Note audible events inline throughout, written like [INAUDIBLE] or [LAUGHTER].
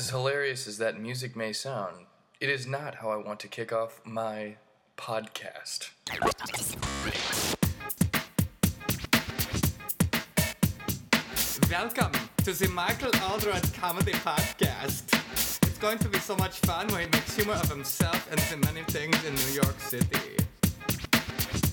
As hilarious as that music may sound, it is not how I want to kick off my podcast. Welcome to the Michael Oldroyd Comedy Podcast. It's going to be so much fun where he makes humor of himself and the many things in New York City.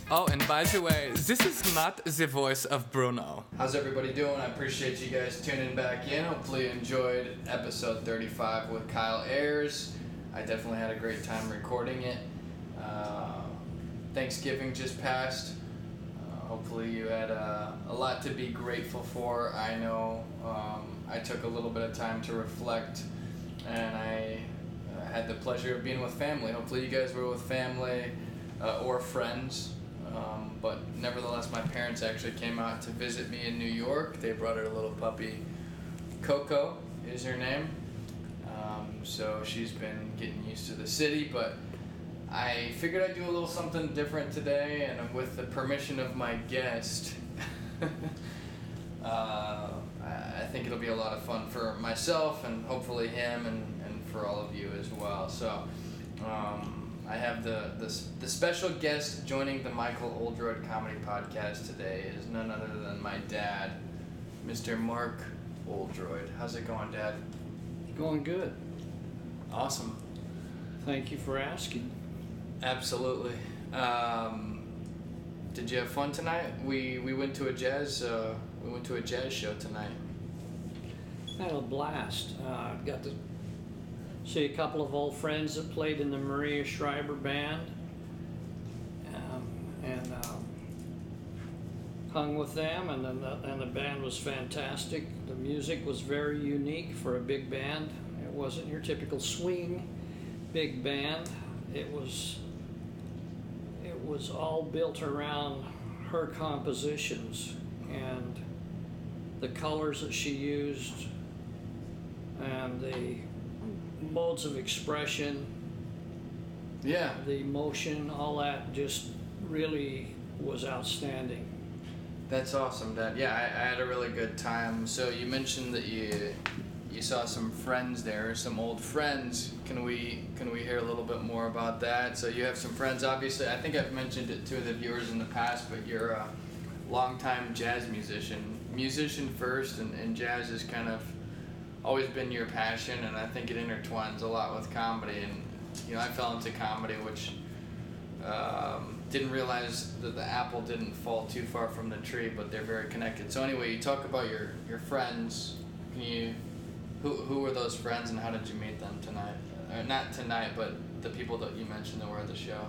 Oh, and by the way, this is not the voice of Bruno. How's everybody doing? I appreciate you guys tuning back in. Hopefully, you enjoyed episode 35 with Kyle Ayers. I definitely had a great time recording it. Uh, Thanksgiving just passed. Uh, hopefully, you had uh, a lot to be grateful for. I know um, I took a little bit of time to reflect, and I uh, had the pleasure of being with family. Hopefully, you guys were with family uh, or friends. But nevertheless, my parents actually came out to visit me in New York. They brought her a little puppy, Coco is her name. Um, so she's been getting used to the city, but I figured I'd do a little something different today, and with the permission of my guest, [LAUGHS] uh, I I think it'll be a lot of fun for myself and hopefully him and, and for all of you as well. So um, I have the, the the special guest joining the Michael Oldroyd Comedy Podcast today is none other than my dad, Mr. Mark Oldroyd. How's it going, Dad? Going good. Awesome. Thank you for asking. Absolutely. Um, did you have fun tonight? We we went to a jazz uh, we went to a jazz show tonight. Had a blast. Uh, got to see a couple of old friends that played in the Maria Schneider band, um, and um, hung with them. And then the, and the band was fantastic. The music was very unique for a big band. It wasn't your typical swing big band. It was it was all built around her compositions and the colors that she used and the modes of expression, Yeah. the emotion, all that just really was outstanding. That's awesome, Dad. Yeah, I, I had a really good time. So you mentioned that you you saw some friends there, some old friends. Can we can we hear a little bit more about that? So you have some friends. Obviously, I think I've mentioned it to the viewers in the past, but you're a longtime jazz musician, musician first, and, and jazz is kind of always been your passion, and I think it intertwines a lot with comedy. And you know, I fell into comedy, which um, didn't realize that the apple didn't fall too far from the tree, but they're very connected. So anyway, you talk about your your friends. Can you who who were those friends and how did you meet them tonight? Or not tonight, but the people that you mentioned that were at the show.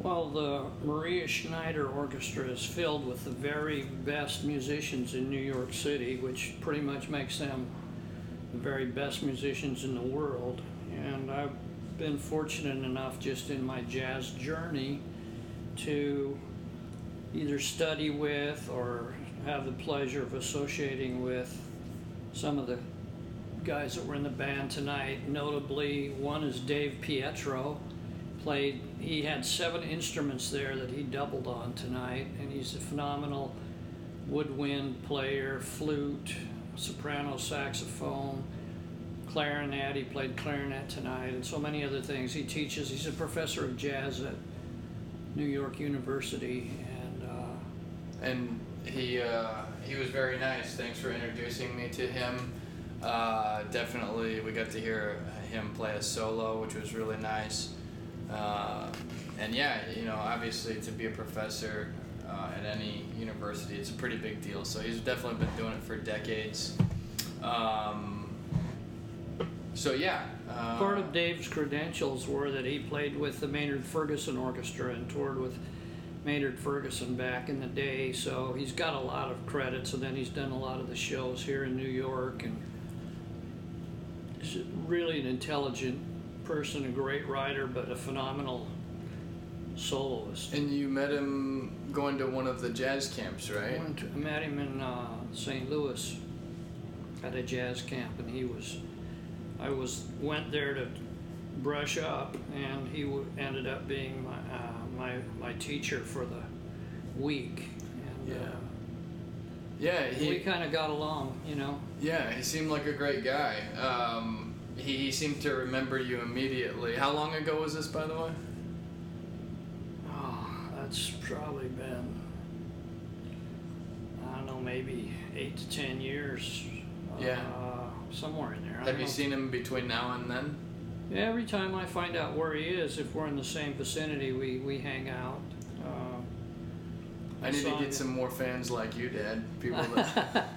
Well, the Maria Schneider Orchestra is filled with the very best musicians in New York City, which pretty much makes them the very best musicians in the world. And I've been fortunate enough just in my jazz journey to either study with or have the pleasure of associating with some of the guys that were in the band tonight. Notably, one is Dave Pietro played he had seven instruments there that he doubled on tonight and he's a phenomenal woodwind player flute soprano saxophone clarinet he played clarinet tonight and so many other things he teaches he's a professor of jazz at new york university and uh, And he uh, he was very nice. Thanks for introducing me to him. Uh, definitely, we got to hear him play a solo, which was really nice. Uh, and yeah, you know, obviously to be a professor uh, at any university, it's a pretty big deal. So he's definitely been doing it for decades. Um, so yeah. Uh, Part of Dave's credentials were that he played with the Maynard Ferguson Orchestra and toured with Maynard Ferguson back in the day, so he's got a lot of credits, and then he's done a lot of the shows here in New York, and really an intelligent person, a great writer, but a phenomenal soloist. And you met him going to one of the jazz camps, I right? went to, I met him in uh, St. Louis at a jazz camp, and he was. I was went there to brush up, and he w- ended up being my uh, my my teacher for the week. And, Yeah. Uh, Yeah, he we kind of got along, you know. yeah he seemed like a great guy. Um, he, seemed to remember you immediately. How long ago was this, by the way? Oh, that's probably been, I don't know, maybe eight to ten years. Yeah. Uh, somewhere in there. I Have you know. seen him between now and then? Every time I find out where he is, if we're in the same vicinity, we, we hang out. Uh, I need to get him- some more fans like you, Dad. People that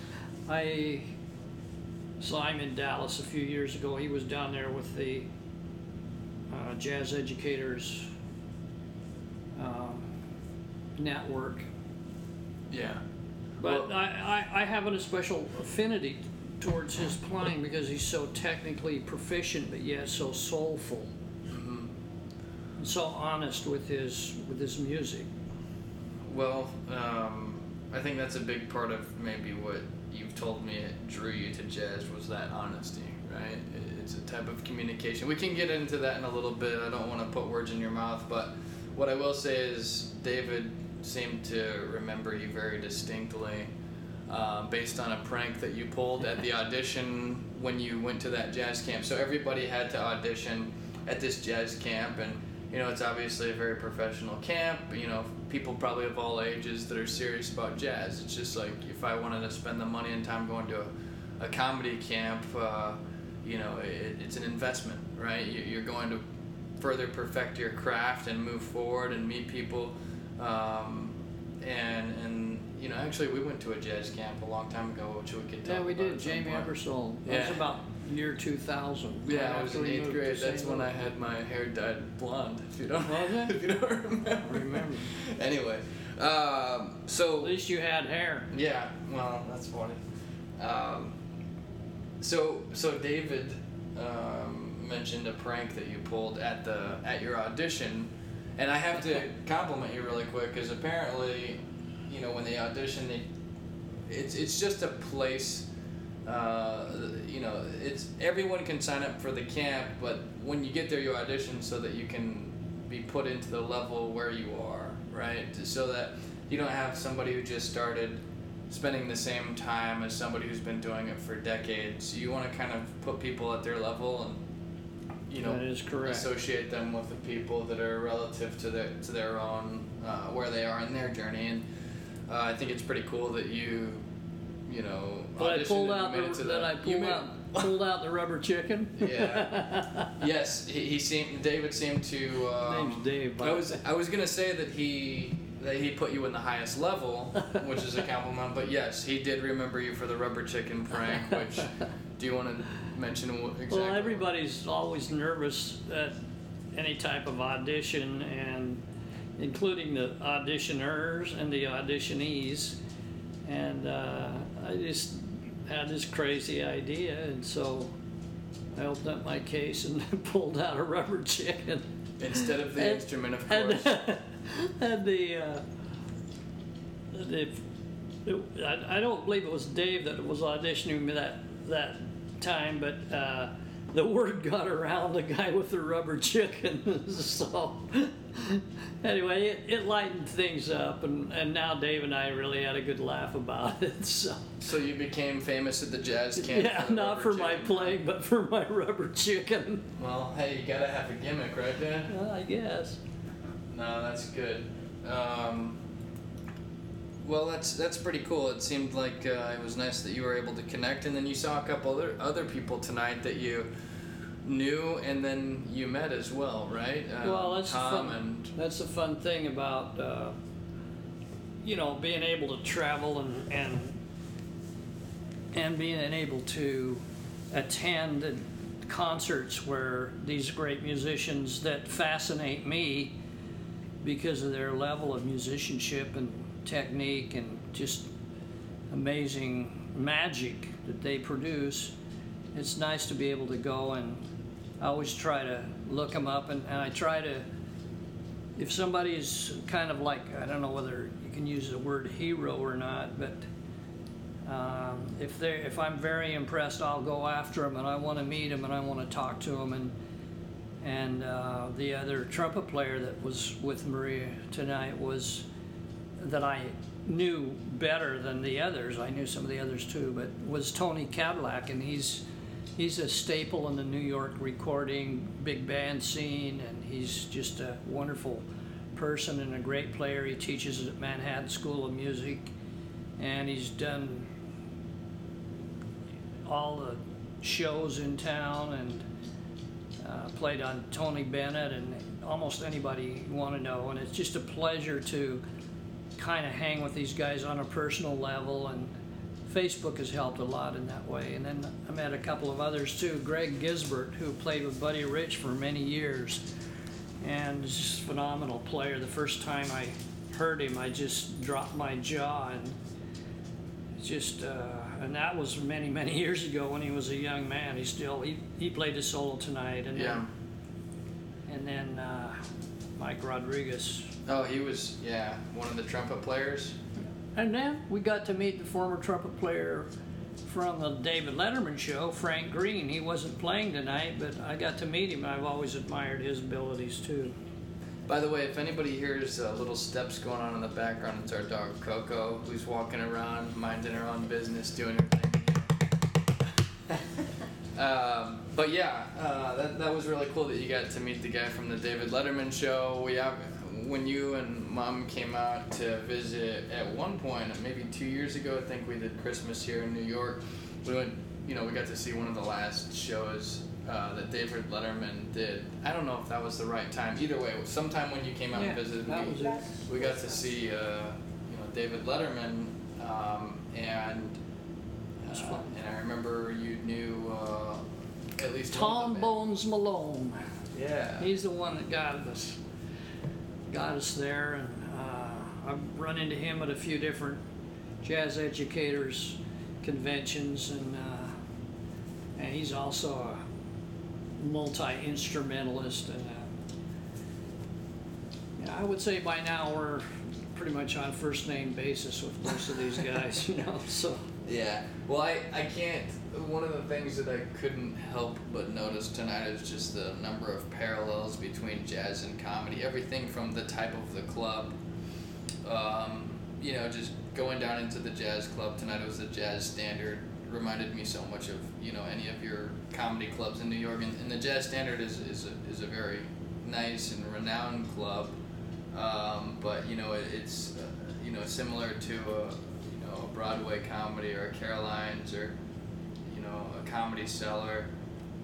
[LAUGHS] I saw him in Dallas a few years ago. He was down there with the uh, Jazz Educators um, Network. yeah. But Well- I, I, I have a special affinity towards his playing because he's so technically proficient, but yet so soulful hmm and so honest with his with his music. Well, um, I think that's a big part of maybe what told me it drew you to jazz was that honesty, right? It's a type of communication. We can get into that in a little bit. I don't want to put words in your mouth, but what I will say is David seemed to remember you very distinctly. Uh, based on a prank that you pulled at the audition when you went to that jazz camp. So everybody had to audition at this jazz camp, and you know it's obviously a very professional camp. You know people probably of all ages that are serious about jazz. It's just like if I wanted to spend the money and time going to a, a comedy camp, uh, you know it, it's an investment, right? You, you're going to further perfect your craft and move forward and meet people. Um, and and you know actually we went to a jazz camp a long time ago, which we could talk Yeah, we did. Jamey point. Aebersold. That was Yeah. about year 2000. Yeah, I was in eighth grade. That's when I had my hair dyed blonde. If you don't, [LAUGHS] if you don't remember. Remember. anyway, um, so At least you had hair. yeah, well, that's funny. Um, so so David um, mentioned a prank that you pulled at the at your audition, and I have to [LAUGHS] compliment you really quick because apparently, you know, when they audition, they it's it's just a place. Uh, you know, it's everyone can sign up for the camp, but when you get there, you audition so that you can be put into the level where you are, right? So that you don't have somebody who just started spending the same time as somebody who's been doing it for decades. You want to kind of put people at their level and you know That is correct. associate them with the people that are relative to their to their own uh, where they are in their journey and uh, I think it's pretty cool that you you know But I pulled out made the it that I you pulled made- out pulled out the rubber chicken. [LAUGHS] Yeah. yes he, he seemed David seemed to um, Name's Dave. by I was. I was gonna say that he that he put you in the highest level, which is a compliment. But yes, he did remember you for the rubber chicken prank. Which do you want to mention what exactly? Well, everybody's always nervous at any type of audition, and including the auditioners and the auditionees. And uh, I just had this crazy idea, and so I opened up my case and [LAUGHS] pulled out a rubber chicken. Instead of the And- instrument, of and, course. [LAUGHS] and the, uh, the I, I don't believe it was Dave that was auditioning me that that time, but uh, the word got around the guy with the rubber chicken. [LAUGHS] so anyway, it, it lightened things up, and, and now Dave and I really had a good laugh about [LAUGHS] it. So So you became famous at the jazz camp. yeah, the not for my chicken. playing, but for my rubber chicken. Well, hey, you gotta have a gimmick, right, Dad? Well, I guess. No, that's good. Um, well, that's that's pretty cool. It seemed like uh, it was nice that you were able to connect, and then you saw a couple other other people tonight that you knew, and then you met as well, right? Um, Well, that's the Tom fun, and that's the fun thing about uh, you know being able to travel and and and being able to attend concerts where these great musicians that fascinate me because of their level of musicianship and technique and just amazing magic that they produce. It's nice to be able to go and I always try to look them up and, and I try to if somebody's kind of like I don't know whether you can use the word hero or not, but um, if they if I'm very impressed, I'll go after them and I want to meet them and I want to talk to them and and uh, the other trumpet player that was with Maria tonight was that I knew better than the others. I knew some of the others too, but was Tony Kadleck, and he's he's a staple in the New York recording big band scene, and he's just a wonderful person and a great player. He teaches at Manhattan School of Music, and he's done all the shows in town and uh, played on Tony Bennett and almost anybody you want to know. And it's just a pleasure to kind of hang with these guys on a personal level. And Facebook has helped a lot in that way. And then I met a couple of others too. Greg Gisbert, who played with Buddy Rich for many years, and is just a phenomenal player. The first time I heard him, I just dropped my jaw and just. Uh, and that was many many [LAUGHS] years ago when he was a young man. He still he, he played a solo tonight, and Yeah. then and then uh, Mike Rodriguez. Oh, he was yeah one of the trumpet players. And then we got to meet the former trumpet player from the David Letterman show, Frank Green. He wasn't playing tonight, but I got to meet him. I've always admired his abilities too. By the way, if anybody hears uh, little steps going on in the background, it's our dog Coco, who's walking around, minding her own business, doing her thing. [LAUGHS] um, but yeah, uh, that, that was really cool that you got to meet the guy from the David Letterman show. We have, when you and mom came out to visit at one point, maybe two years ago, I think we did Christmas here in New York. We went, you know, we got to see one of the last shows uh, that David Letterman did. I don't know if that was the right time. Either way, sometime when you came out Yeah, and visited, we, we got to see, uh, you know, David Letterman, um, and uh, and I remember you knew uh, at least Tom Bones Malone. Yeah. He's the one that got us got us there, and uh, I've run into him at a few different jazz educators conventions, and uh, and he's also a multi instrumentalist, and uh, yeah, I would say by now we're pretty much on first name basis with most of these guys, [LAUGHS] you know. So Yeah. Well, I, I can't. One of the things that I couldn't help but notice tonight is just the number of parallels between jazz and comedy. Everything from the type of the club, um, you know, just going down into the jazz club tonight. It was the jazz standard. Reminded me so much of you know any of your comedy clubs in New York, and, and the jazz standard is is a, is a very nice and renowned club. Um, but you know it, it's uh, you know similar to a you know a Broadway comedy or a Caroline's or you know a comedy cellar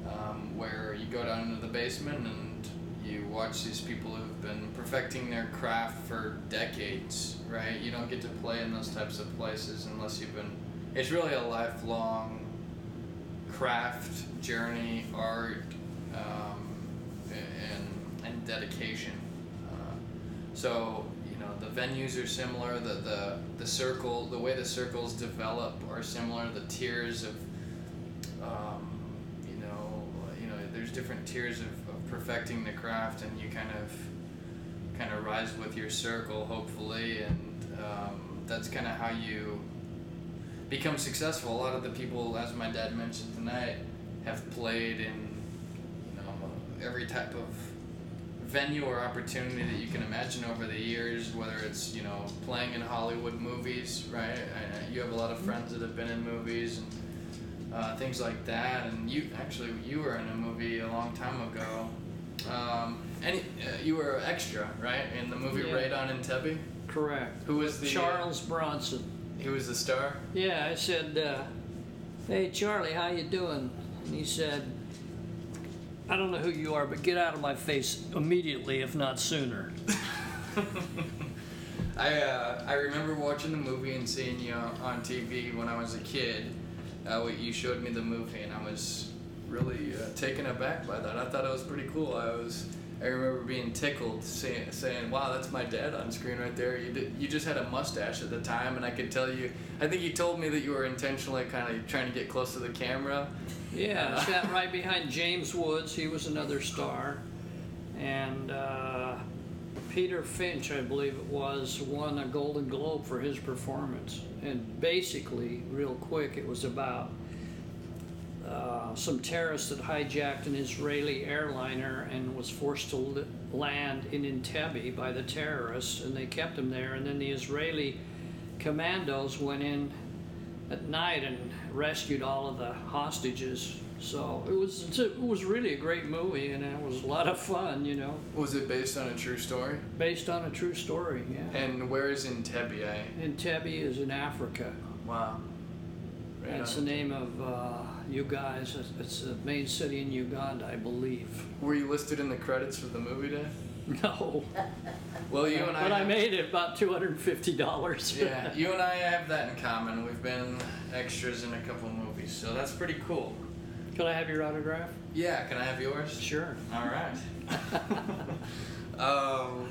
um, where you go down into the basement and you watch these people who've been perfecting their craft for decades right you don't get to play in those types of places unless you've been it's really a lifelong craft journey art um, and and dedication uh, so you know the venues are similar. The the the circle, the way the circles develop are similar. The tiers of, um, you know, you know, there's different tiers of, of perfecting the craft, and you kind of kind of rise with your circle, hopefully, and um, that's kind of how you become successful. A lot of the people, as my dad mentioned tonight, have played in you know every type of venue or opportunity that you can imagine over the years, whether it's you know playing in Hollywood movies, right? I, you have a lot of friends that have been in movies and uh, things like that. And you actually you were in a movie a long time ago. Um, any uh, you were extra, right, in the movie Yeah. Raid on Entebbe. correct. Who was the Charles Bronson. He was the star. Yeah, I said, uh, "Hey Charlie, how you doing?" And he said, "I don't know who you are, but get out of my face immediately, if not sooner." [LAUGHS] I uh, I remember watching the movie and seeing you on TV when I was a kid. Uh, you showed me the movie and I was really uh, taken aback by that. I thought it was pretty cool. I was I remember being tickled, saying, saying "Wow, that's my dad on screen right there." You did, you just had a mustache at the time, and I could tell you. I think you told me that you were intentionally kind of trying to get close to the camera. Yeah, Uh, I sat right [LAUGHS] behind James Woods. He was another star, and uh, Peter Finch, I believe it was, won a Golden Globe for his performance. And basically, real quick, it was about uh, some terrorists that hijacked an Israeli airliner and was forced to li- land in Entebbe by the terrorists, and they kept him there. And then the Israeli commandos went in at night and rescued all of the hostages. So it was it was really a great movie, and it was a lot of fun, you know, Was it based on a true story? based on a true story. Yeah. And where is Entebbe? Entebbe is in Africa. Wow. Right That's on. the name of uh, you guys. It's- It's the main city in Uganda, I believe. Were you listed in the credits for the movie day? [LAUGHS] No, Well, you and I. but I have- made it about two hundred and fifty dollars. Yeah, [LAUGHS] you and I have that in common. We've been extras in a couple movies, so that's pretty cool. Could I have your autograph? Yeah, can I have yours? Sure, All right. [LAUGHS] um,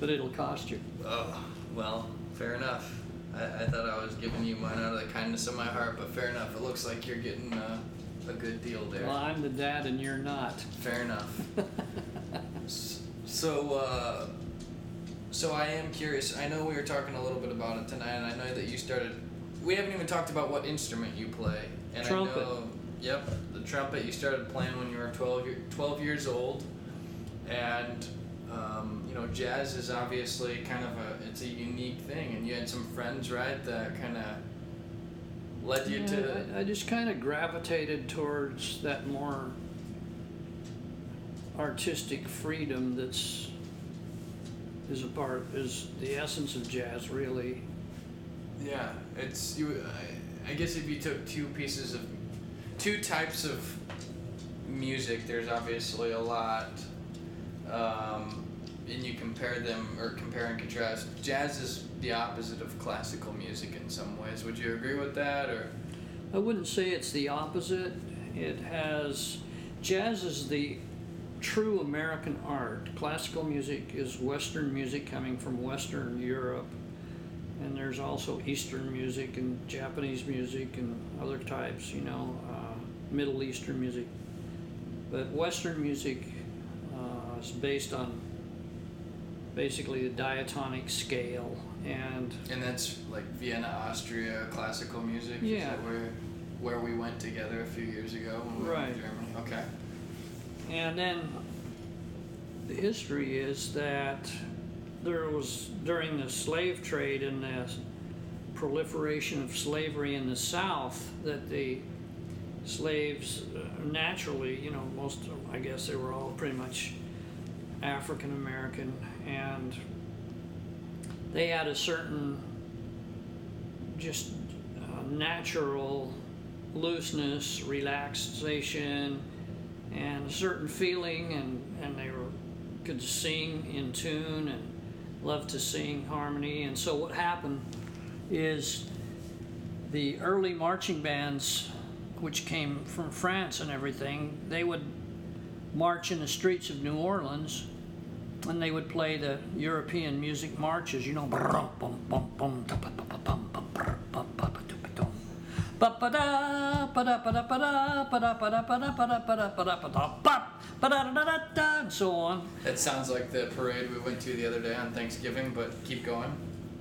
but it'll cost you. oh, well, fair enough. I, I thought I was giving you mine out of the kindness of my heart, but fair enough. It looks like you're getting uh, a good deal there. Well, I'm the dad and you're not. Fair enough. [LAUGHS] So, uh, so I am curious. I know we were talking a little bit about it tonight, and I know that you started. We haven't even talked about what instrument you play. And Trumpet. I know, yep, the trumpet. You started playing when you were 12, year, 12 years old, and um, you know, jazz is obviously kind of a it's a unique thing, and you had some friends, right, that kind of led you Yeah, to. I, I just kind of gravitated towards that more artistic freedom that's is a part is the essence of jazz really Yeah, it's you. I, I guess if you took two pieces of, two types of music, there's obviously a lot, um, and you compare them or compare and contrast. Jazz is the opposite of classical music in some ways. Would you agree with that, or? I wouldn't say it's the opposite. It has jazz is the true American art. Classical music is Western music coming from Western Europe, and there's also Eastern music and Japanese music and other types. You know, uh, Middle Eastern music. But Western music uh, is based on basically the diatonic scale and And that's like Vienna, Austria, classical music. Yeah. where, where we went together a few years ago when we were in Germany. Okay. And then the history is that there was during the slave trade and the proliferation of slavery in the South that the slaves uh, naturally, you know, most of, I guess they were all pretty much African American and they had a certain just uh, natural looseness, relaxation, and a certain feeling, and, and they were could sing in tune and loved to sing harmony. And so what happened is the early marching bands, which came from France and everything, they would march in the streets of New Orleans and they would play the European music marches, you know. And so on. That sounds like the parade we went to the other day on Thanksgiving, but keep going.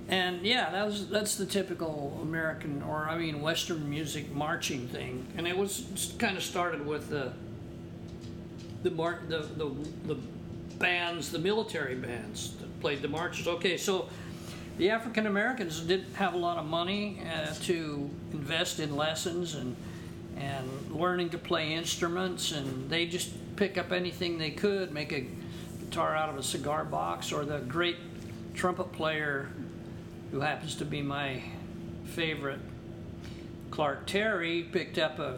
And yeah, that was that's the typical American or I mean Western music marching thing, and it was kind of started with the the mar- the, the the bands, the military bands that played the marches. Okay, so the African Americans didn't have a lot of money uh, to invest in lessons and and learning to play instruments, and they just pick up anything they could, make a guitar out of a cigar box, or the great trumpet player who happens to be my favorite, Clark Terry, picked up a,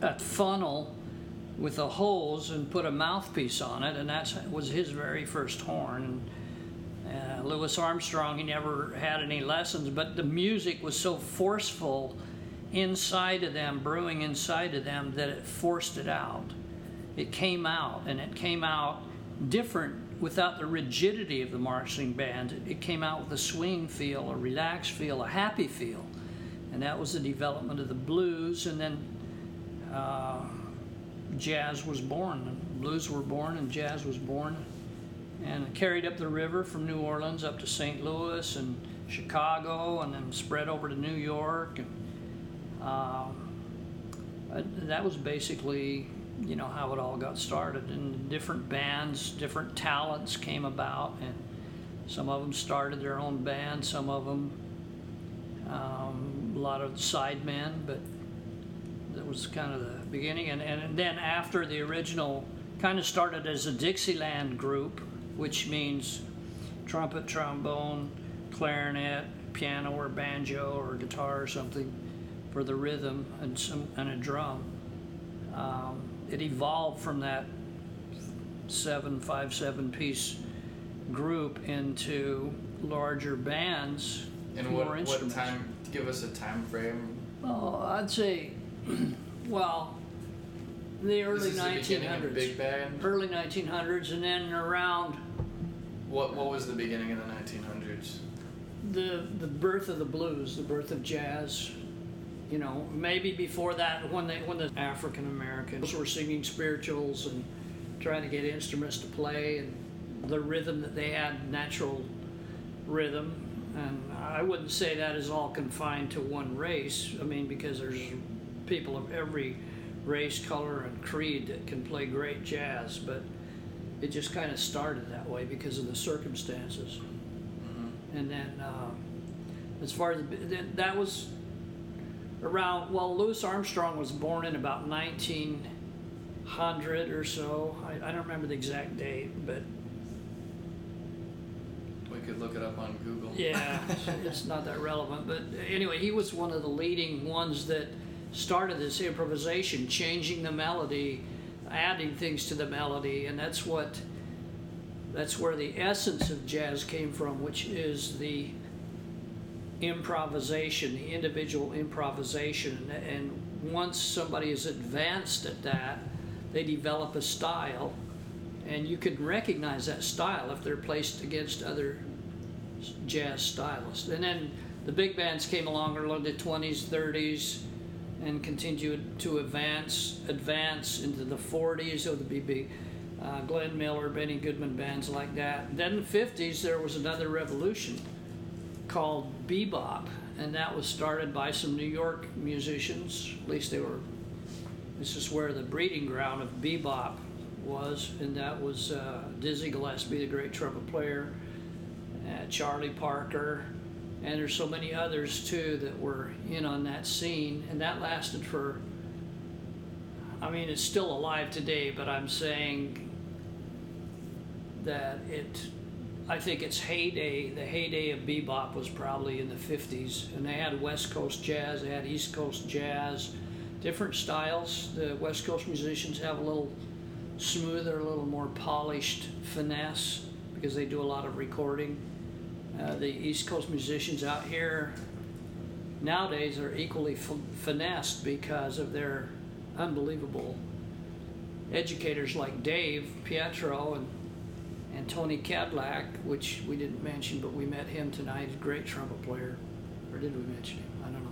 a funnel with a hose and put a mouthpiece on it, and that was his very first horn. Uh, Louis Armstrong, he never had any lessons, but the music was so forceful inside of them, brewing inside of them, that it forced it out. It came out, and it came out different without the rigidity of the marching band. It came out with a swing feel, a relaxed feel, a happy feel. And that was the development of the blues, and then uh, jazz was born. Blues were born, and jazz was born, and carried up the river from New Orleans up to St. Louis and Chicago, and then spread over to New York. And um, Uh, that was basically, you know, how it all got started. And different bands, different talents came about, and some of them started their own band, some of them, um, a lot of sidemen, but that was kind of the beginning. And, and then after the original, kind of started as a Dixieland group, which means trumpet, trombone, clarinet, piano or banjo or guitar or something for the rhythm and some and a drum. Um, it evolved from that seven five seven piece group into larger bands. And more what, what time? Give us a time frame. Oh, I'd say, [CLEARS THROAT] well, the early this is the beginning of 1900s. big band. Early 1900s, and then around What What was the beginning of the 1900s? the the birth of the blues, the birth of jazz. You know, maybe before that, when they when the African Americans were singing spirituals and trying to get instruments to play, and the rhythm that they had, natural rhythm. And I wouldn't say that is all confined to one race. I mean, because there's people of every race, color, and creed that can play great jazz, but it just kind of started that way because of the circumstances. And then, uh, as far as the, that was around, well, Louis Armstrong was born in about 1900 or so. I, I don't remember the exact date, but We could look it up on Google. yeah, it's, [LAUGHS] it's not that relevant. But anyway, he was one of the leading ones that started this improvisation, changing the melody, adding things to the melody, and that's what that's where the essence of jazz came from, which is the improvisation, the individual improvisation. And once somebody is advanced at that, they develop a style, and you can recognize that style if they're placed against other jazz stylists. And then the big bands came along in the 20s, 30s, and continued to advance, advance into the 40s. There the BB. uh, Glenn Miller, Benny Goodman bands like that. Then the 50s, there was another revolution called bebop, and that was started by some New York musicians. At least they were. This is where the breeding ground of bebop was, and that was uh, Dizzy Gillespie, the great trumpet player, uh, Charlie Parker, and there's so many others too that were in on that scene, and that lasted for. I mean, it's still alive today, but I'm saying that it. I think its heyday, the heyday of bebop was probably in the 50s, and they had West Coast jazz, they had East Coast jazz, different styles. The West Coast musicians have a little smoother, a little more polished finesse because they do a lot of recording. Uh, the East Coast musicians out here nowadays are equally f- finessed because of their unbelievable educators like Dave Pietro and and Tony Kadleck, which we didn't mention, but we met him tonight. He's a great trumpet player, or did we mention him? I don't know.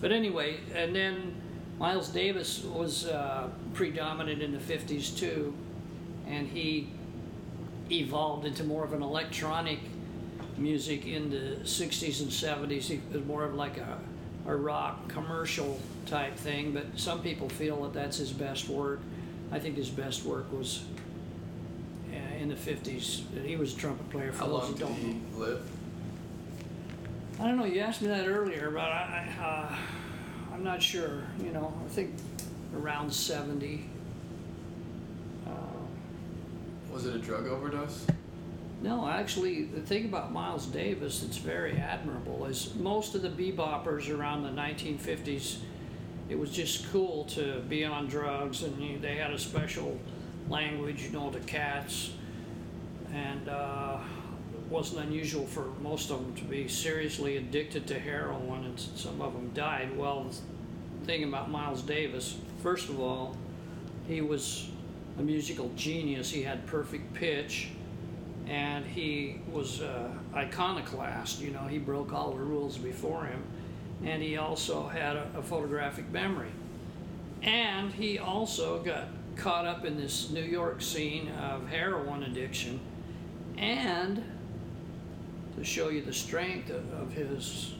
But anyway, and then Miles Davis was uh, predominant in the 50s too, and he evolved into more of an electronic music in the 60s and 70s. He was more of like a, a rock commercial type thing, but some people feel that that's his best work. I think his best work was in the 50s. He was a trumpet player for How those long who did don't know. he live? I don't know. You asked me that earlier, but I, I, uh, I'm not sure. You know, I think around 70. Uh, Was it a drug overdose? no, actually, the thing about Miles Davis that's very admirable is most of the beboppers around the 1950s, it was just cool to be on drugs, and you, they had a special language, you know, to cats, and uh, it wasn't unusual for most of them to be seriously addicted to heroin, and some of them died. Well, the thing about Miles Davis, first of all, he was a musical genius. He had perfect pitch, and he was uh, iconoclast. You know, he broke all the rules before him, and he also had a, a photographic memory. And he also got caught up in this New York scene of heroin addiction, and to show you the strength of, his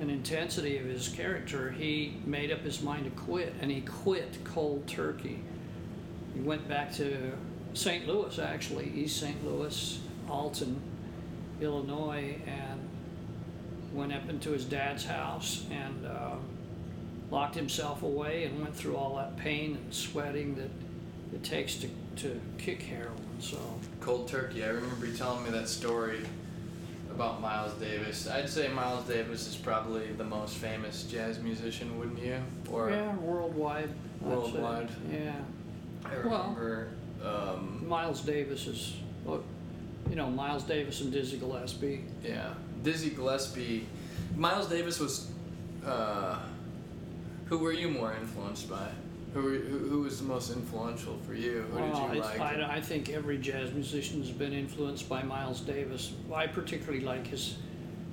and intensity of his character, he made up his mind to quit, and he quit cold turkey. He went back to St. Louis, actually, East St. Louis, Alton, Illinois, and went up into his dad's house and uh, locked himself away and went through all that pain and sweating that it takes to, to kick heroin. So Cold turkey. I remember you telling me that story about Miles Davis. I'd say Miles Davis is probably the most famous jazz musician, wouldn't you? Or yeah, worldwide. I'd. Worldwide. Yeah. I well- remember. um, Miles Davis is, well, you know, Miles Davis and Dizzy Gillespie. yeah, Dizzy Gillespie. Miles Davis was. Uh, who were you more influenced by? Who, were, who who was the most influential for you? Who Well, did you like? I, I think every jazz musician has been influenced by Miles Davis. I particularly like his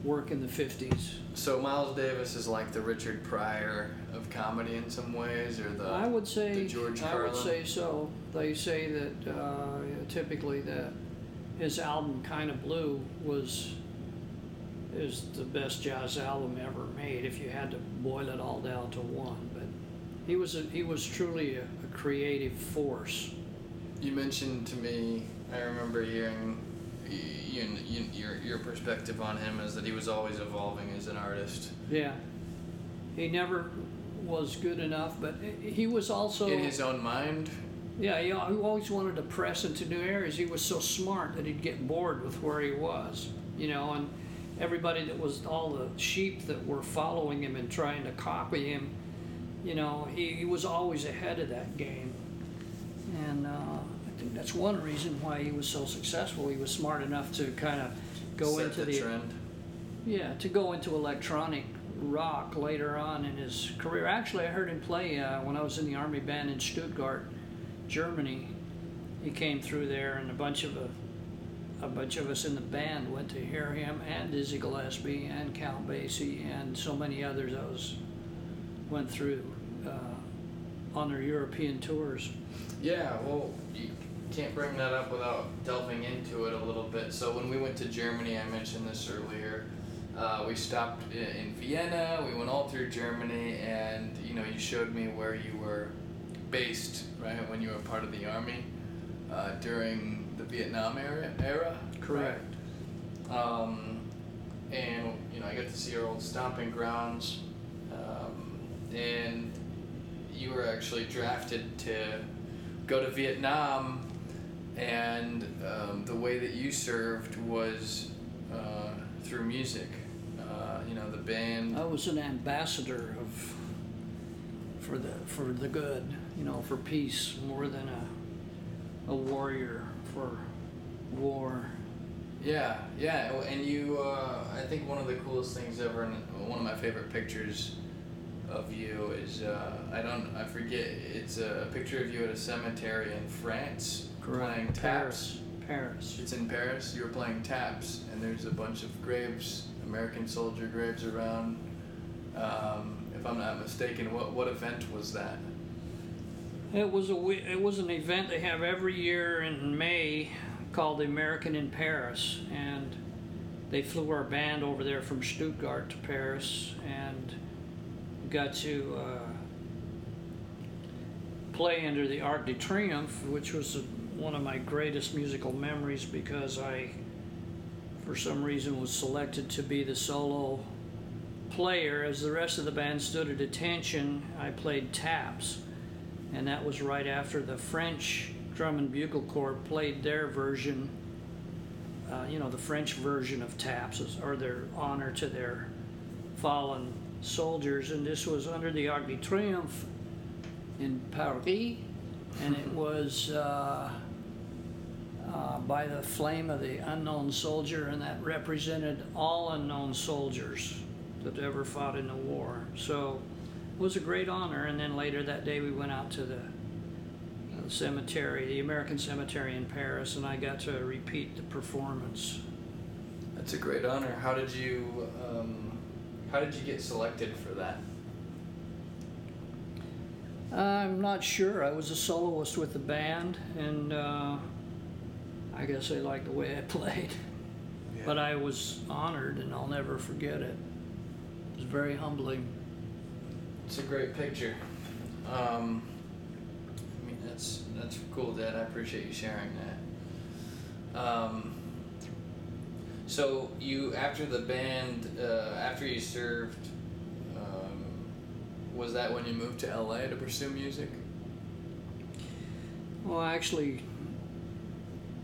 work in the 50s. so Miles Davis is like the Richard Pryor of comedy in some ways, or the I would say, George I would Carlin? say so. They say that uh, typically that his album "Kind of Blue" was is the best jazz album ever made. If you had to boil it all down to one, but he was a, he was truly a, a creative force. You mentioned to me, I remember hearing you, you, your, your perspective on him is that he was always evolving as an artist. Yeah, he never was good enough, but he was also In his own mind, Yeah, he, he always wanted to press into new areas. He was so smart that he'd get bored with where he was, you know, and everybody that was all the sheep that were following him and trying to copy him, you know, he, he was always ahead of that game. And uh, I think that's one reason why he was so successful. He was smart enough to kind of go set into the, the trend. yeah, to go into electronic rock later on in his career. Actually, I heard him play uh, when I was in the army band in Stuttgart, Germany. He came through there, and a bunch of a, a bunch of us in the band went to hear him, and Dizzy Gillespie, and Count Basie, and so many others that was went through uh, on their European tours. Yeah, well, you can't bring that up without delving into it a little bit. So when we went to Germany, I mentioned this earlier. Uh, we stopped in Vienna. We went all through Germany, and you know, you showed me where you were based, right, when you were part of the army uh, during the Vietnam era. Era, Correct. um, and you know, I got to see our old stomping grounds, and you were actually drafted to go to Vietnam, and um, the way that you served was uh, through music. Uh, you know, the band. I was an ambassador of for the for the good, you know, for peace more than a a warrior for war. Yeah, yeah, and you. Uh, I think one of the coolest things ever, and one of my favorite pictures of you is uh, I don't I forget. It's a picture of you at a cemetery in France playing taps. Paris. Paris. It's in Paris. You were playing taps, and there's a bunch of graves, American soldier graves around. Um, if I'm not mistaken, what what event was that? It was a it was an event they have every year in May called the American in Paris, and they flew our band over there from Stuttgart to Paris, and got to uh, play under the Arc de Triomphe, which was one of my greatest musical memories because I, for some reason, was selected to be the solo player. As the rest of the band stood at attention, I played taps and that was right after the French Drum and Bugle Corps played their version, uh, you know, the French version of taps, or their honor to their fallen soldiers, and this was under the Arc de Triomphe in Paris, and it [LAUGHS] was uh, uh, by the flame of the unknown soldier, and that represented all unknown soldiers that ever fought in the war. So it was a great honor. And then later that day, we went out to the uh, cemetery, the American Cemetery in Paris, and I got to repeat the performance. That's a great honor. How did you how did you get selected for that? I'm not sure. I was a soloist with the band, and uh, I guess they liked the way I [LAUGHS] played. But I was honored, and I'll never forget it. it. was very humbling. It's a great picture. Um, I mean, that's that's cool, Dad. I appreciate you sharing that. Um, so you, after the band, uh, after you served, um, was that when you moved to LA to pursue music? Well, I actually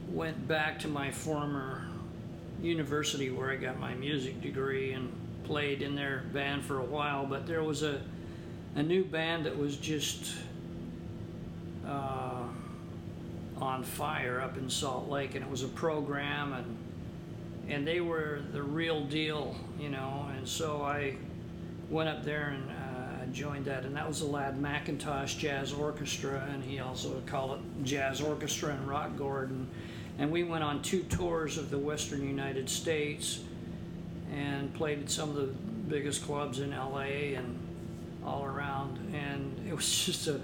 went back to my former university where I got my music degree and played in their band for a while, but there was a a new band that was just uh, on fire up in Salt Lake, and it was a program, and and they were the real deal, you know. And so I went up there and uh, joined that, and that was the Ladd McIntosh Jazz Orchestra, and he also called it Jazz Orchestra and Rock Gordon. And we went on two tours of the Western United States and played at some of the biggest clubs in LA and all around. And it was [LAUGHS] just a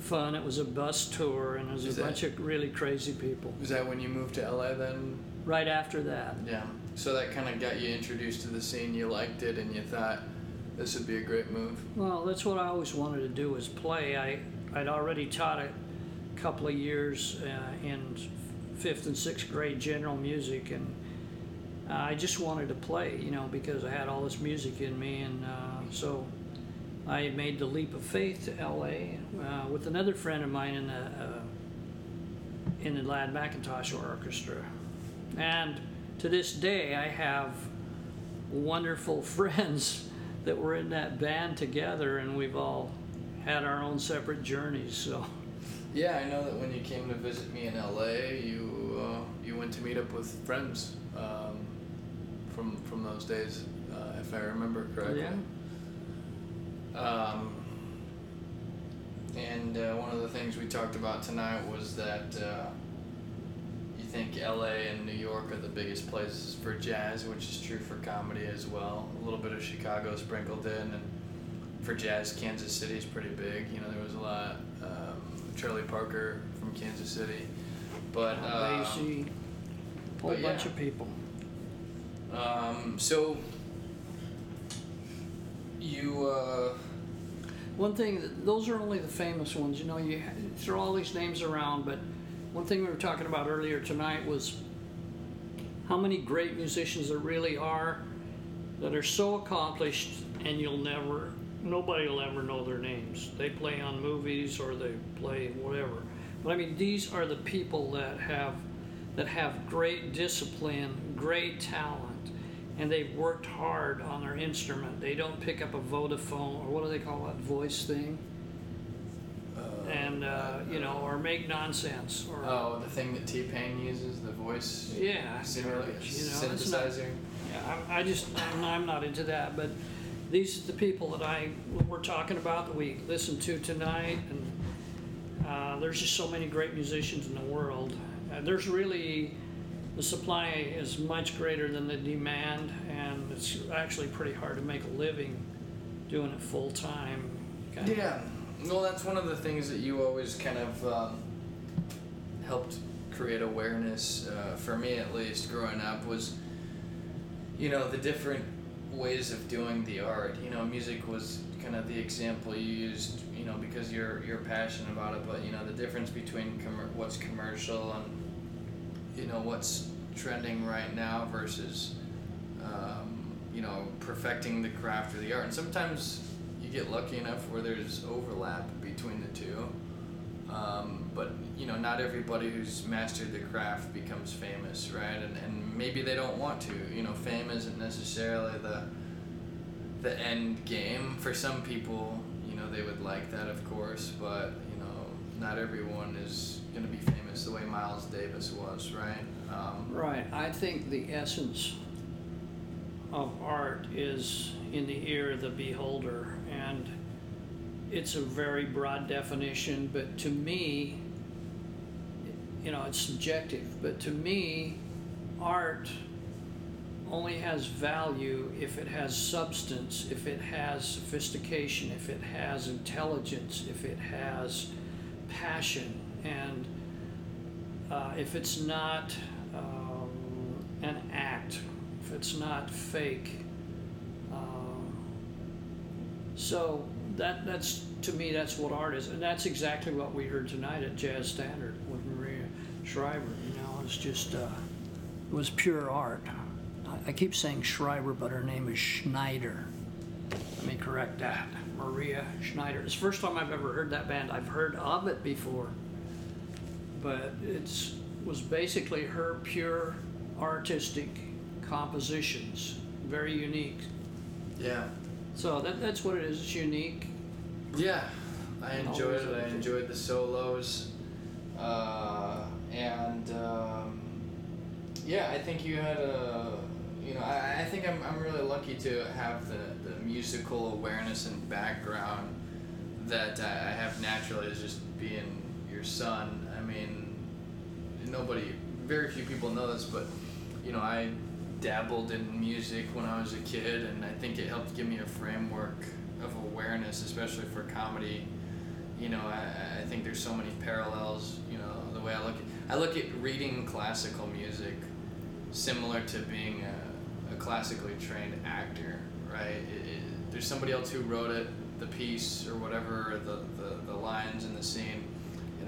fun. It was a bus tour, and it was Is a that- bunch of really crazy people. Was that when you moved to LA then? Right after that, Yeah. So that kind of got you introduced to the scene. You liked it, and you thought this would be a great move. Well, that's what I always wanted to do was play. I I'd already taught a couple of years uh, in fifth and sixth grade general music, and uh, I just wanted to play, you know, because I had all this music in me, and uh, so I made the leap of faith to L.A. Uh, with another friend of mine in the uh, in the Ladd McIntosh Orchestra, and to this day I have wonderful [LAUGHS] friends that were in that band together, and we've all had our own separate journeys. So Yeah, I know that when you came to visit me in LA, you uh, you went to meet up with friends um, from from those days, uh, if I remember correctly. Um, and uh, one of the things we talked about tonight was that uh, think LA and New York are the biggest places for jazz, which is true for comedy as well. A little bit of Chicago sprinkled in, and for jazz, Kansas City is pretty big. You know, there was a lot. Um, Charlie Parker from Kansas City, but uh, Basie, whole but bunch of people. um, so you. Uh, One thing, those are only the famous ones. You know, you throw all these names around, but one thing we were talking about earlier tonight was how many great musicians there really are that are so accomplished and you'll never, nobody will ever know their names. They play on movies or they play whatever. But I mean, these are the people that have that have great discipline, great talent, and they've worked hard on their instrument. They don't pick up a Vodafone or what do they call that voice thing, and uh, you know, or make nonsense or Oh, the thing that T-Pain uses, the voice yeah, simulator, garbage, you know, it's not- synthesizer. Yeah, I, I just, I'm, I'm not into that, but these are the people that I, we're talking about, that we listened to tonight, and, uh, there's just so many great musicians in the world. Uh, there's really, the supply is much greater than the demand, and it's actually pretty hard to make a living doing it full-time. kinda. Yeah, well, that's one of the things that you always kind of um, helped create awareness uh, for me, at least, growing up was, you know, the different ways of doing the art. You know, music was kind of the example you used, you know, because you're you're passionate about it. But you know, the difference between commer- what's commercial and you know what's trending right now versus um, you know perfecting the craft or the art. And sometimes you get lucky enough where there's overlap between the two. Um, but you know, not everybody who's mastered the craft becomes famous, right? And and maybe they don't want to. You know, fame isn't necessarily the the end game. For some people, you know, they would like that, of course, but you know, not everyone is going to be famous the way Miles Davis was, right? Um, Right. I think the essence of art is in the ear of the beholder, and it's a very broad definition, but to me, you know, it's subjective, but to me, art only has value if it has substance, if it has sophistication, if it has intelligence, if it has passion, and uh, if it's not um, an act, it's not fake, uh, So that that's to me that's what art is, and that's exactly what we heard tonight at Jazz Standard with Maria Shriver. You know, it's just uh, it was pure art. I, I keep saying Shriver, but her name is Schneider. Let me correct that. Maria Schneider. It's the first time I've ever heard that band. I've heard of it before, but it's was basically her pure artistic compositions, very unique. Yeah. So that, that's what it is. It's unique. Yeah, I enjoyed it. I enjoyed the solos, uh, and um, yeah, I think you had a. You know, I, I think I'm, I'm really lucky to have the, the musical awareness and background that I I have naturally as just being your son. I mean, nobody, very few people know this, but you know, I dabbled in music when I was a kid, and I think it helped give me a framework of awareness, especially for comedy. You know, I, I think there's so many parallels. You know, the way I look at I look at reading classical music similar to being a, a classically trained actor, right? It, it, there's somebody else who wrote it, the piece or whatever, the, the, the lines in the scene,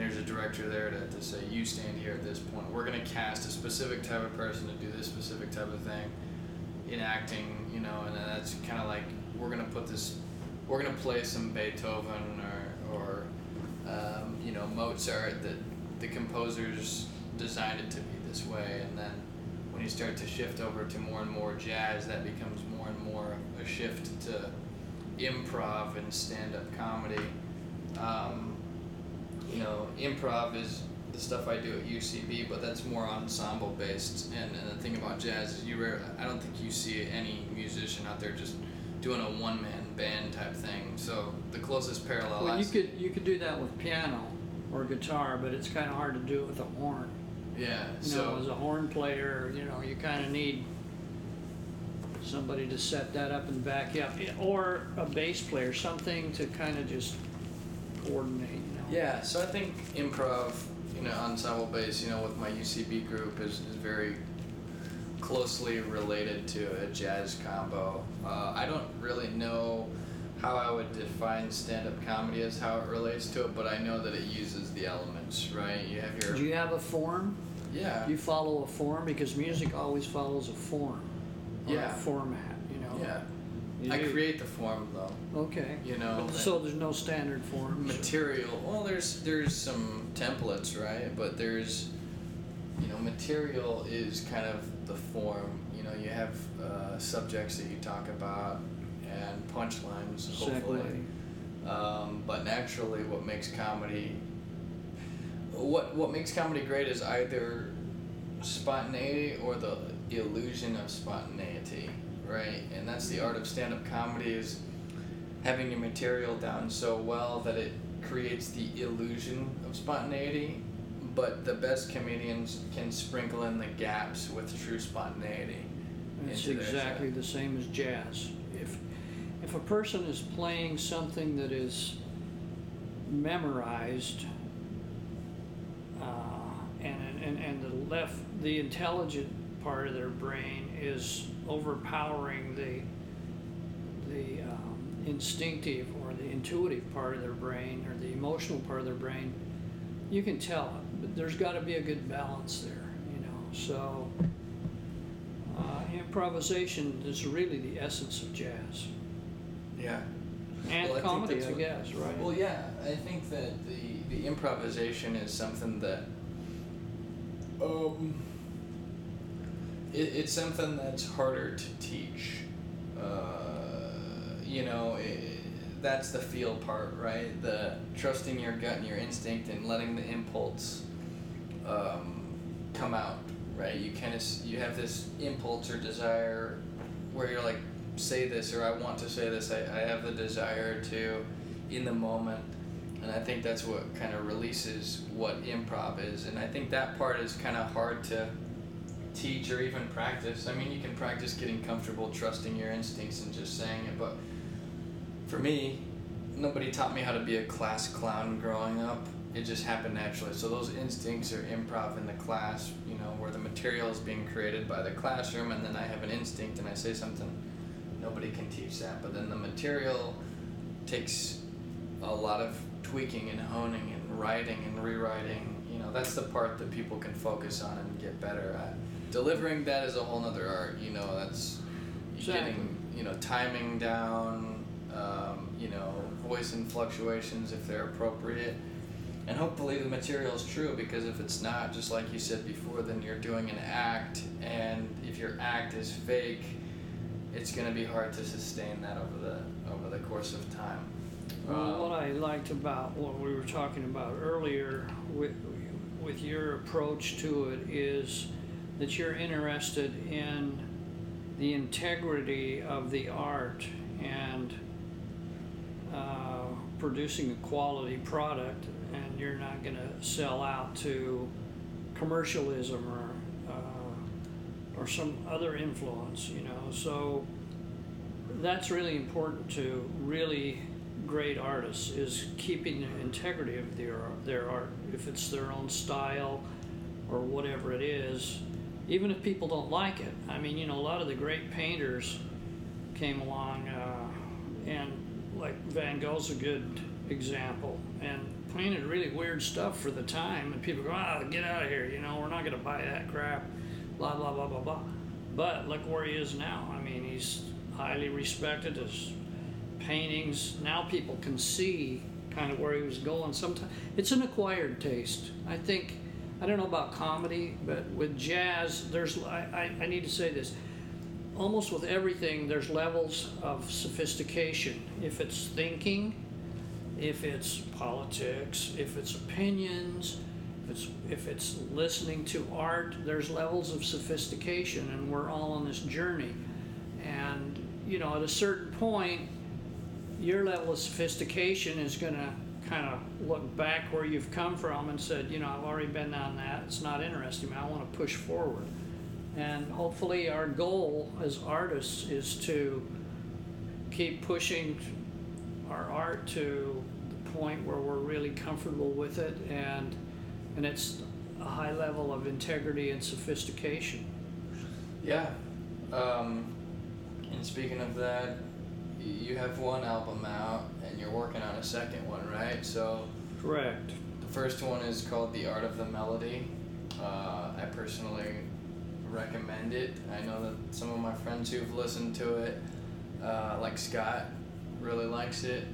there's a director there to, to say, you stand here at this point. We're going to cast a specific type of person to do this specific type of thing in acting, you know, and then that's kind of like, we're going to put this, we're going to play some Beethoven or, or um, you know, Mozart that the composers designed it to be this way, and then when you start to shift over to more and more jazz, that becomes more and more a shift to improv and stand-up comedy. Um, you know, improv is the stuff I do at UCB, but that's more ensemble based. And, and the thing about jazz is you rare, I don't think you see any musician out there just doing a one-man band type thing. So the closest parallel. Well, I you see- could you could do that with piano or guitar, but it's kind of hard to do it with a horn. yeah. You so know, as a horn player, you know, you kind of need somebody to set that up and back up, or a bass player, something to kind of just coordinate. Yeah, so I think improv, you know, ensemble bass, you know, with my UCB group is, is very closely related to a jazz combo. Uh, I don't really know how I would define stand-up comedy as how it relates to it, but I know that it uses the elements, right? You have your Do you have a form? yeah, you follow a form? Because music always follows a form. Or Yeah. A format, you know. yeah. You I do. create the form though. Okay. You know, so there's no standard form. material well there's there's some templates right but there's you know material is kind of the form you know you have uh, subjects that you talk about and punchlines hopefully Segue. um, but naturally what makes comedy what what makes comedy great is either spontaneity or the illusion of spontaneity right and that's the art of stand-up comedy is having your material down so well that it creates the illusion of spontaneity but the best comedians can sprinkle in the gaps with true spontaneity It's into their set. exactly the same as jazz. If if a person is playing something that is memorized, uh, and, and and the left the intelligent part of their brain is overpowering the the um, instinctive or the intuitive part of their brain or the emotional part of their brain, you can tell it. But there's got to be a good balance there, you know. So uh, improvisation is really the essence of jazz yeah and Well, I think comedy, that's I guess, right? Well, yeah, I think that the the improvisation is something that um it, it's something that's harder to teach. Uh, you know, i that's the feel part, right? The trusting your gut and your instinct and letting the impulse um, come out, right? You kind of you have this impulse or desire where you're like, say this or I want to say this. I, I have the desire to in the moment. And I think that's what kind of releases what improv is. And I think that part is kind of hard to teach or even practice. I mean, you can practice getting comfortable trusting your instincts and just saying it, but for me, nobody taught me how to be a class clown growing up. It just happened naturally. So those instincts are improv in the class, you know, where the material is being created by the classroom, and then I have an instinct and I say something. Nobody can teach that, but then the material takes a lot of tweaking and honing and writing and rewriting. You know, that's the part that people can focus on and get better at. Delivering that is a whole nother art. You know, that's getting you know timing down. Um, you know, voice and fluctuations if they're appropriate. And hopefully the material is true because if it's not, just like you said before, then you're doing an act, and if your act is fake, it's going to be hard to sustain that over the over the course of time. Well, Um, what I liked about what we were talking about earlier with, with your approach to it is that you're interested in the integrity of the art and uh, producing a quality product, and you're not going to sell out to commercialism or uh, or some other influence, you know. So that's really important to really great artists is keeping the integrity of their their art. If it's their own style or whatever it is, even if people don't like it. I mean, you know, a lot of the great painters came along, uh, and like Van Gogh's a good example, and painted really weird stuff for the time, and people go, ah, get out of here, you know, we're not going to buy that crap, blah blah blah blah blah. But look where he is now. I mean, he's highly respected. His paintings now people can see kind of where he was going. Sometimes it's an acquired taste. I think I don't know about comedy, but with jazz, there's I, I, I need to say this. Almost with everything, there's levels of sophistication. If it's thinking, if it's politics, if it's opinions, if it's if it's listening to art, there's levels of sophistication, and we're all on this journey. And you know, at a certain point, your level of sophistication is going to kind of look back where you've come from and said, you know, I've already been on that. It's not interesting. I want to push forward. And hopefully, our goal as artists is to keep pushing our art to the point where we're really comfortable with it and and it's a high level of integrity and sophistication. Yeah. Um, and speaking of that, you have one album out and you're working on a second one, right? So Correct. the first one is called The Art of the Melody. Uh, I personally recommend it. I know that some of my friends who've listened to it, uh, like Scott, really likes it.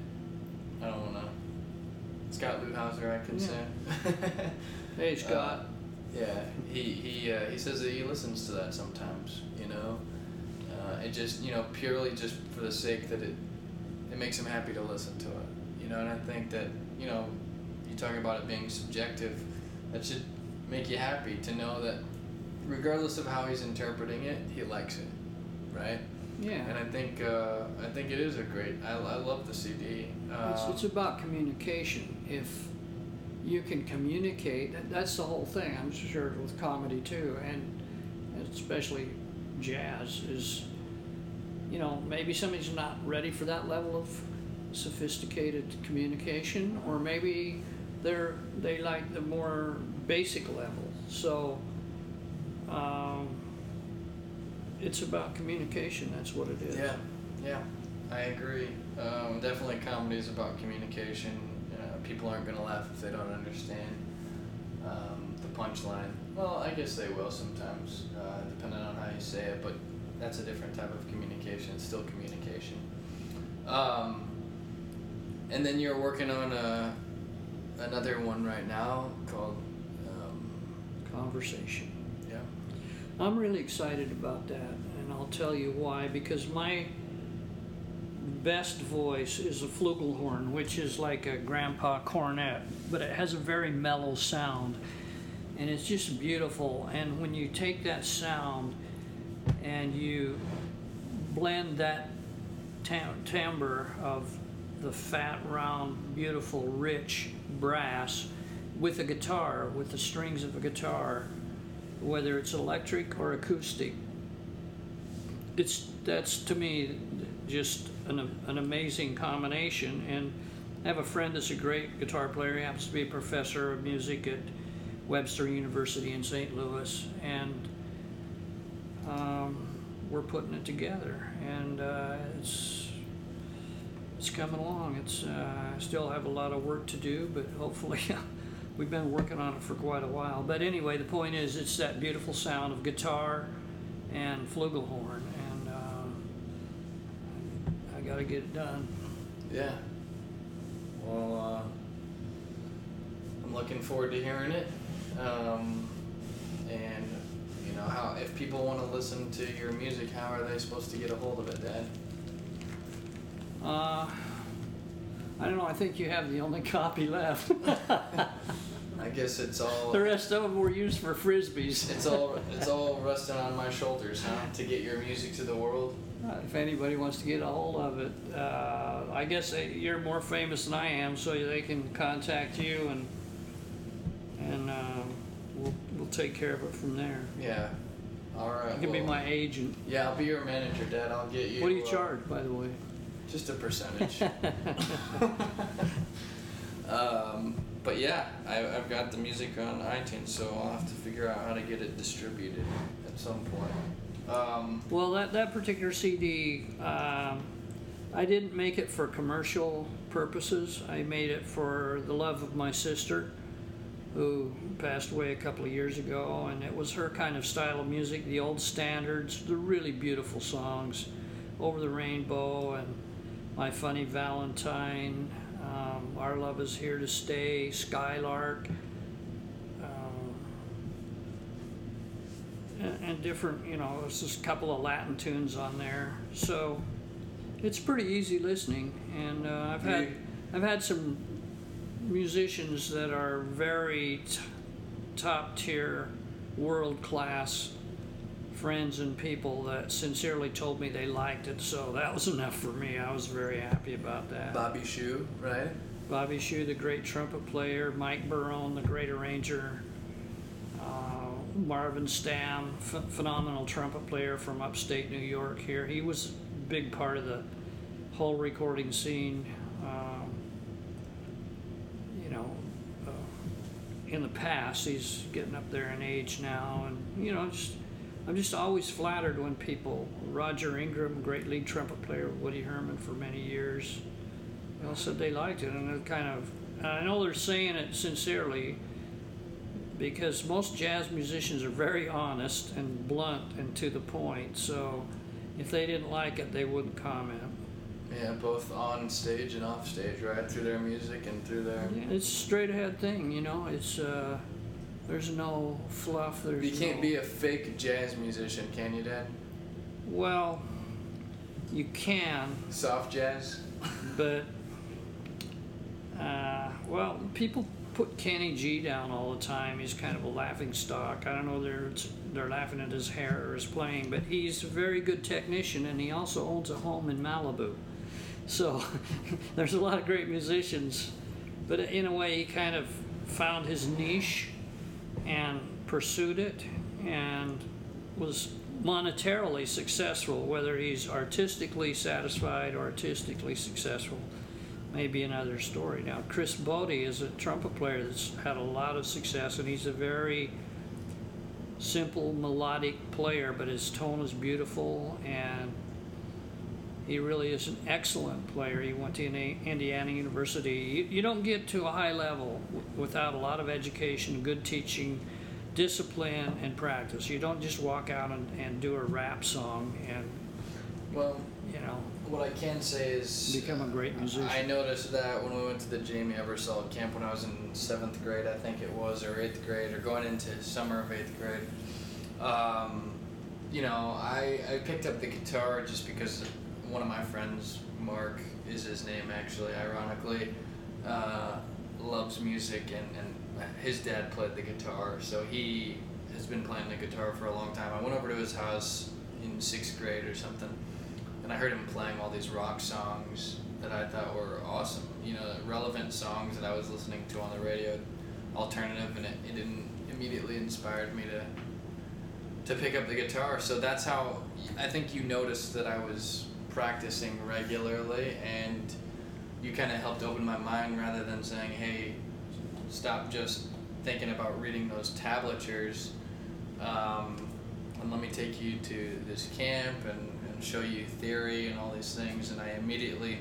I don't want to. Scott Luthauser, I can Yeah. say. [LAUGHS] Hey, Scott. Uh, yeah, he he uh, he says that he listens to that sometimes. You know, uh, it just you know purely just for the sake that it it makes him happy to listen to it. You know, and I think that you know you talk about it being subjective, that should make you happy to know that regardless of how he's interpreting it, he likes it, right? yeah. And I think uh, I think it is a great. I, I love the CD. It's, Um, it's about communication. If you can communicate, that- that's the whole thing. I'm sure with comedy too, and especially jazz is, you know, maybe somebody's not ready for that level of sophisticated communication, or maybe they're they like the more basic level. So. Um, it's about communication. That's what it is. Yeah, yeah, I agree. Um, definitely, comedy is about communication. Uh, people aren't gonna laugh if they don't understand um, the punchline. Well, I guess they will sometimes, uh, depending on how you say it. But that's a different type of communication. It's still communication. Um, and then you're working on a, another one right now called. Um, Conversation. yeah. I'm really excited about that, and I'll tell you why. Because my best voice is a flugelhorn, which is like a grandpa cornet, but it has a very mellow sound, and it's just beautiful. And when you take that sound and you blend that tam- timbre of the fat, round, beautiful, rich brass with a guitar, with the strings of a guitar, whether it's electric or acoustic. It's that's to me just an, an amazing combination. And I have a friend that's a great guitar player. He happens to be a professor of music at Webster University in St. Louis, and um, we're putting it together. And uh, it's it's coming along. It's uh, I still have a lot of work to do, but hopefully [LAUGHS] we've been working on it for quite a while. But anyway, the point is, it's that beautiful sound of guitar and flugelhorn, and uh, I got to get it done. Yeah. Well, uh, I'm looking forward to hearing it. Um, and you know how if people want to listen to your music, how are they supposed to get a hold of it, Dad? Uh, I don't know. I think you have the only [LAUGHS] copy left. [LAUGHS] I guess it's all the rest of them were used for frisbees. it's all it's all resting on my shoulders, huh? To get your music to the world. Uh, if anybody wants to get a hold of it, uh, I guess they, you're more famous than I am, so they can contact you and and uh, we'll we'll take care of it from there. Yeah. All right. You can be my agent. Yeah, I'll be your manager, Dad. I'll get you. What do you uh, charge, by the way? Just a percentage. [LAUGHS] um, but yeah, I, I've got the music on iTunes, so I'll have to figure out how to get it distributed at some point. Um, Well, that, that particular CD, um, I didn't make it for commercial purposes. I made it for the love of my sister, who passed away a couple of years ago, and it was her kind of style of music, the old standards, the really beautiful songs, Over the Rainbow and My Funny Valentine, um, Our Love Is Here to Stay, Skylark. Um, and, and different, you know, there's just a couple of Latin tunes on there. So it's pretty easy listening, and uh, I've had. I've had some musicians that are very t- top tier, world class friends and people that sincerely told me they liked it. So that was [LAUGHS] enough for me. I was very happy about that. Bobby Shew, right? Bobby Shew, the great trumpet player, Mike Barone, the great arranger, uh, Marvin Stamm, ph- phenomenal trumpet player from upstate New York here. He was a big part of the whole recording scene. Um, you know, uh, in the past, he's getting up there in age now, and you know, just I'm just always flattered when people. Roger Ingram, great lead trumpet player Woody Herman for many years you know, said they liked it, and it kind of. I know they're saying it sincerely, because most jazz musicians are very honest and blunt and to the point. So, if they didn't like it, they wouldn't comment. Yeah, both on stage and off stage, right? Through their music and through their. It's a straight ahead thing, you know. It's uh, there's no fluff. There's You can't no- be a fake jazz musician, can you, Dad? well. You can, Soft jazz. but uh, well, people put Kenny G down all the time. He's kind of a laughing stock. I don't know they're they're laughing at his hair or his playing, but he's a very good technician, and he also owns a home in Malibu. So [LAUGHS] there's a lot of great musicians, but in a way, he kind of found his niche and pursued it, and was monetarily successful. Whether he's artistically satisfied or artistically successful may be another story. Now, Chris Botti is a trumpet player that's had a lot of success, and he's a very simple melodic player, but his tone is beautiful, and he really is an excellent player. He went to Indiana University. You, you don't get to a high level w- without a lot of education, good teaching, discipline, and practice. You don't just walk out and, and do a rap song and, Well, you know, what I can say is. become a great musician. I noticed that when we went to the Jamey Aebersold camp when I was in seventh grade, I think it was, or eighth grade, or going into summer of eighth grade. Um, you know, I, I picked up the guitar just because one of my friends, Mark is his name actually, ironically, uh, loves music and, and his dad played the guitar, so he has been playing the guitar for a long time. I went over to his house in sixth grade or something, and I heard him playing all these rock songs that I thought were awesome. You know, relevant songs that I was listening to on the radio, alternative, and it, it didn't immediately inspired me to to pick up the guitar. So that's how I think you noticed that I was practicing regularly, and you kind of helped open my mind rather than saying, "Hey, stop just thinking about reading those tablatures." Um, and let me take you to this camp and, and show you theory and all these things. And I immediately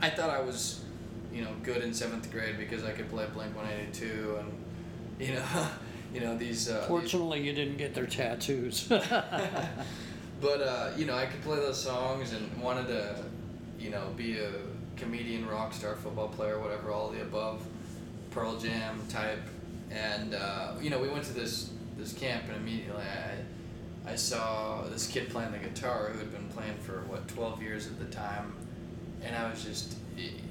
I thought I was, you know, good in seventh grade because I could play Blink One Eighty Two, and you know, [LAUGHS] you know these. Uh, these Fortunately, you didn't get their tattoos. [LAUGHS] [LAUGHS] but uh, you know, I could play those songs and wanted to, you know, be a comedian, rock star, football player, whatever, all the above, Pearl Jam type. And uh, you know, we went to this this camp, and immediately I I saw this kid playing the guitar who had been playing for what 12 years at the time, and I was just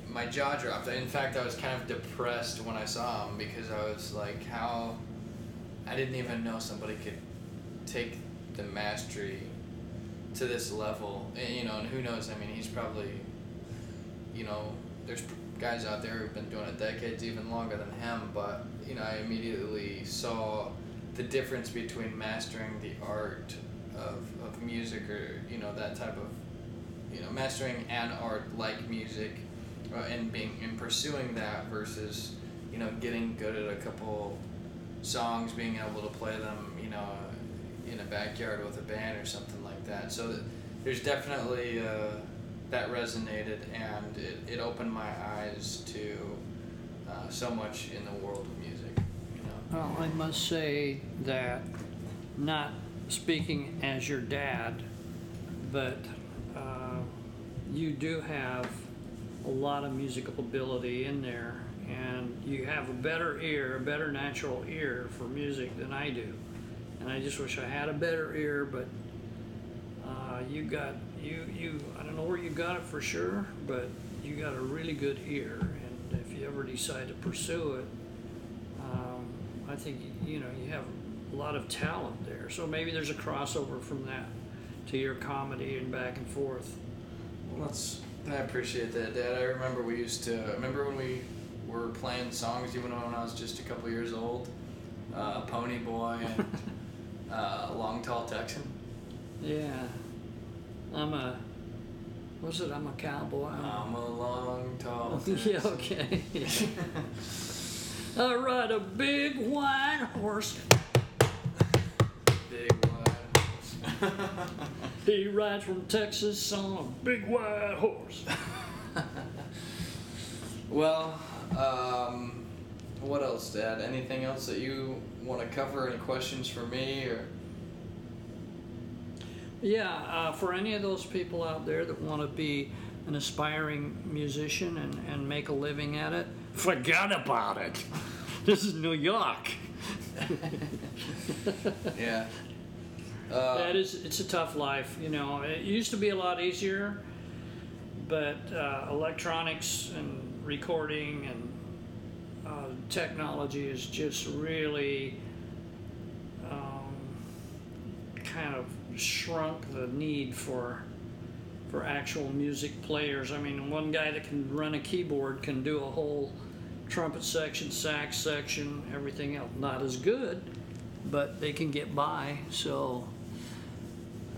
my jaw dropped. In fact, I was kind of depressed when I saw him because I was like, how I didn't even know somebody could take the mastery to this level. And, you know, and who knows? I mean, he's probably, you know, there's guys out there who've been doing it decades, even longer than him. But you know, I immediately saw the difference between mastering the art of, of music or you know that type of you know mastering an art like music uh, and being and pursuing that versus you know getting good at a couple songs being able to play them you know in a backyard with a band or something like that so th- there's definitely uh, that resonated and it, it opened my eyes to uh, so much in the world of music you know well, I must say that, not speaking as your dad, but uh, you do have a lot of musical ability in there, and you have a better ear, a better natural ear for music than I do. And I just wish I had a better ear, but uh, you got you you I don't know where you got it for sure, but you got a really good ear, and if you ever decide to pursue it, um, I think you know you have a lot of talent there. So maybe there's a crossover from that to your comedy and back and forth. Well, that's I appreciate that, Dad. I remember we used to remember when we were playing songs even when I was just a couple years old. Uh, Pony Boy and [LAUGHS] uh, Long Tall Texan. Yeah, I'm a what's it? I'm a cowboy. I'm a- I'm a long tall. [LAUGHS] Texan. yeah, okay. [LAUGHS] I ride a big white horse. Big one. [LAUGHS] He rides from Texas on a big white horse. well, um, what else, Dad? Anything else that you want to cover? Any questions for me or? Yeah, uh, for any of those people out there that want to be an aspiring musician and, and make a living at it, forget about it. This is New York. [LAUGHS] Yeah. Uh, That is, it's a tough life. You know, it used to be a lot easier, but uh, electronics and recording and uh, technology is just really um, kind of shrunk the need for for actual music players. I mean, one guy that can run a keyboard can do a whole trumpet section, sax section, everything else. Not as good, but they can get by. So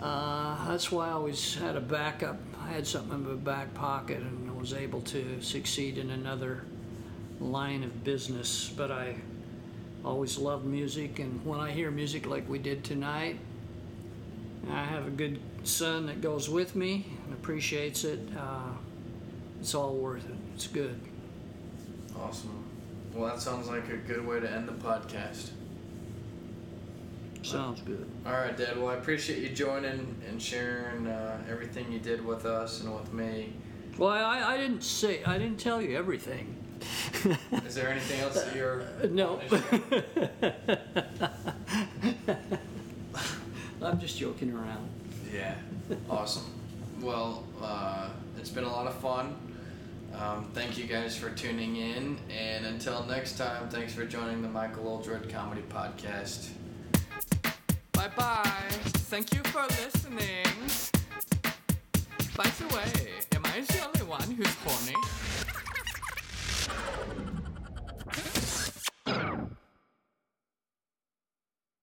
uh, that's why I always had a backup. I had something in my back pocket and was able to succeed in another line of business. But I always loved music, and when I hear music like we did tonight, I have a good son that goes with me and appreciates it. Uh, it's all worth it. It's good. Awesome. Well, that sounds like a good way to end the podcast. Sounds good. All right, Dad. Well, I appreciate you joining and sharing uh, everything you did with us and with me. Well, I, I didn't say I didn't tell you everything. Is there anything else that you're? [LAUGHS] No. [LAUGHS] wanting to share? I'm just joking around. Yeah. Awesome. Well, uh, it's been a lot of fun. Um, thank you guys for tuning in, and until next time, thanks for joining the Michael Oldroyd Comedy Podcast. Bye bye. Thank you for listening. By the way, am I the only one who's horny?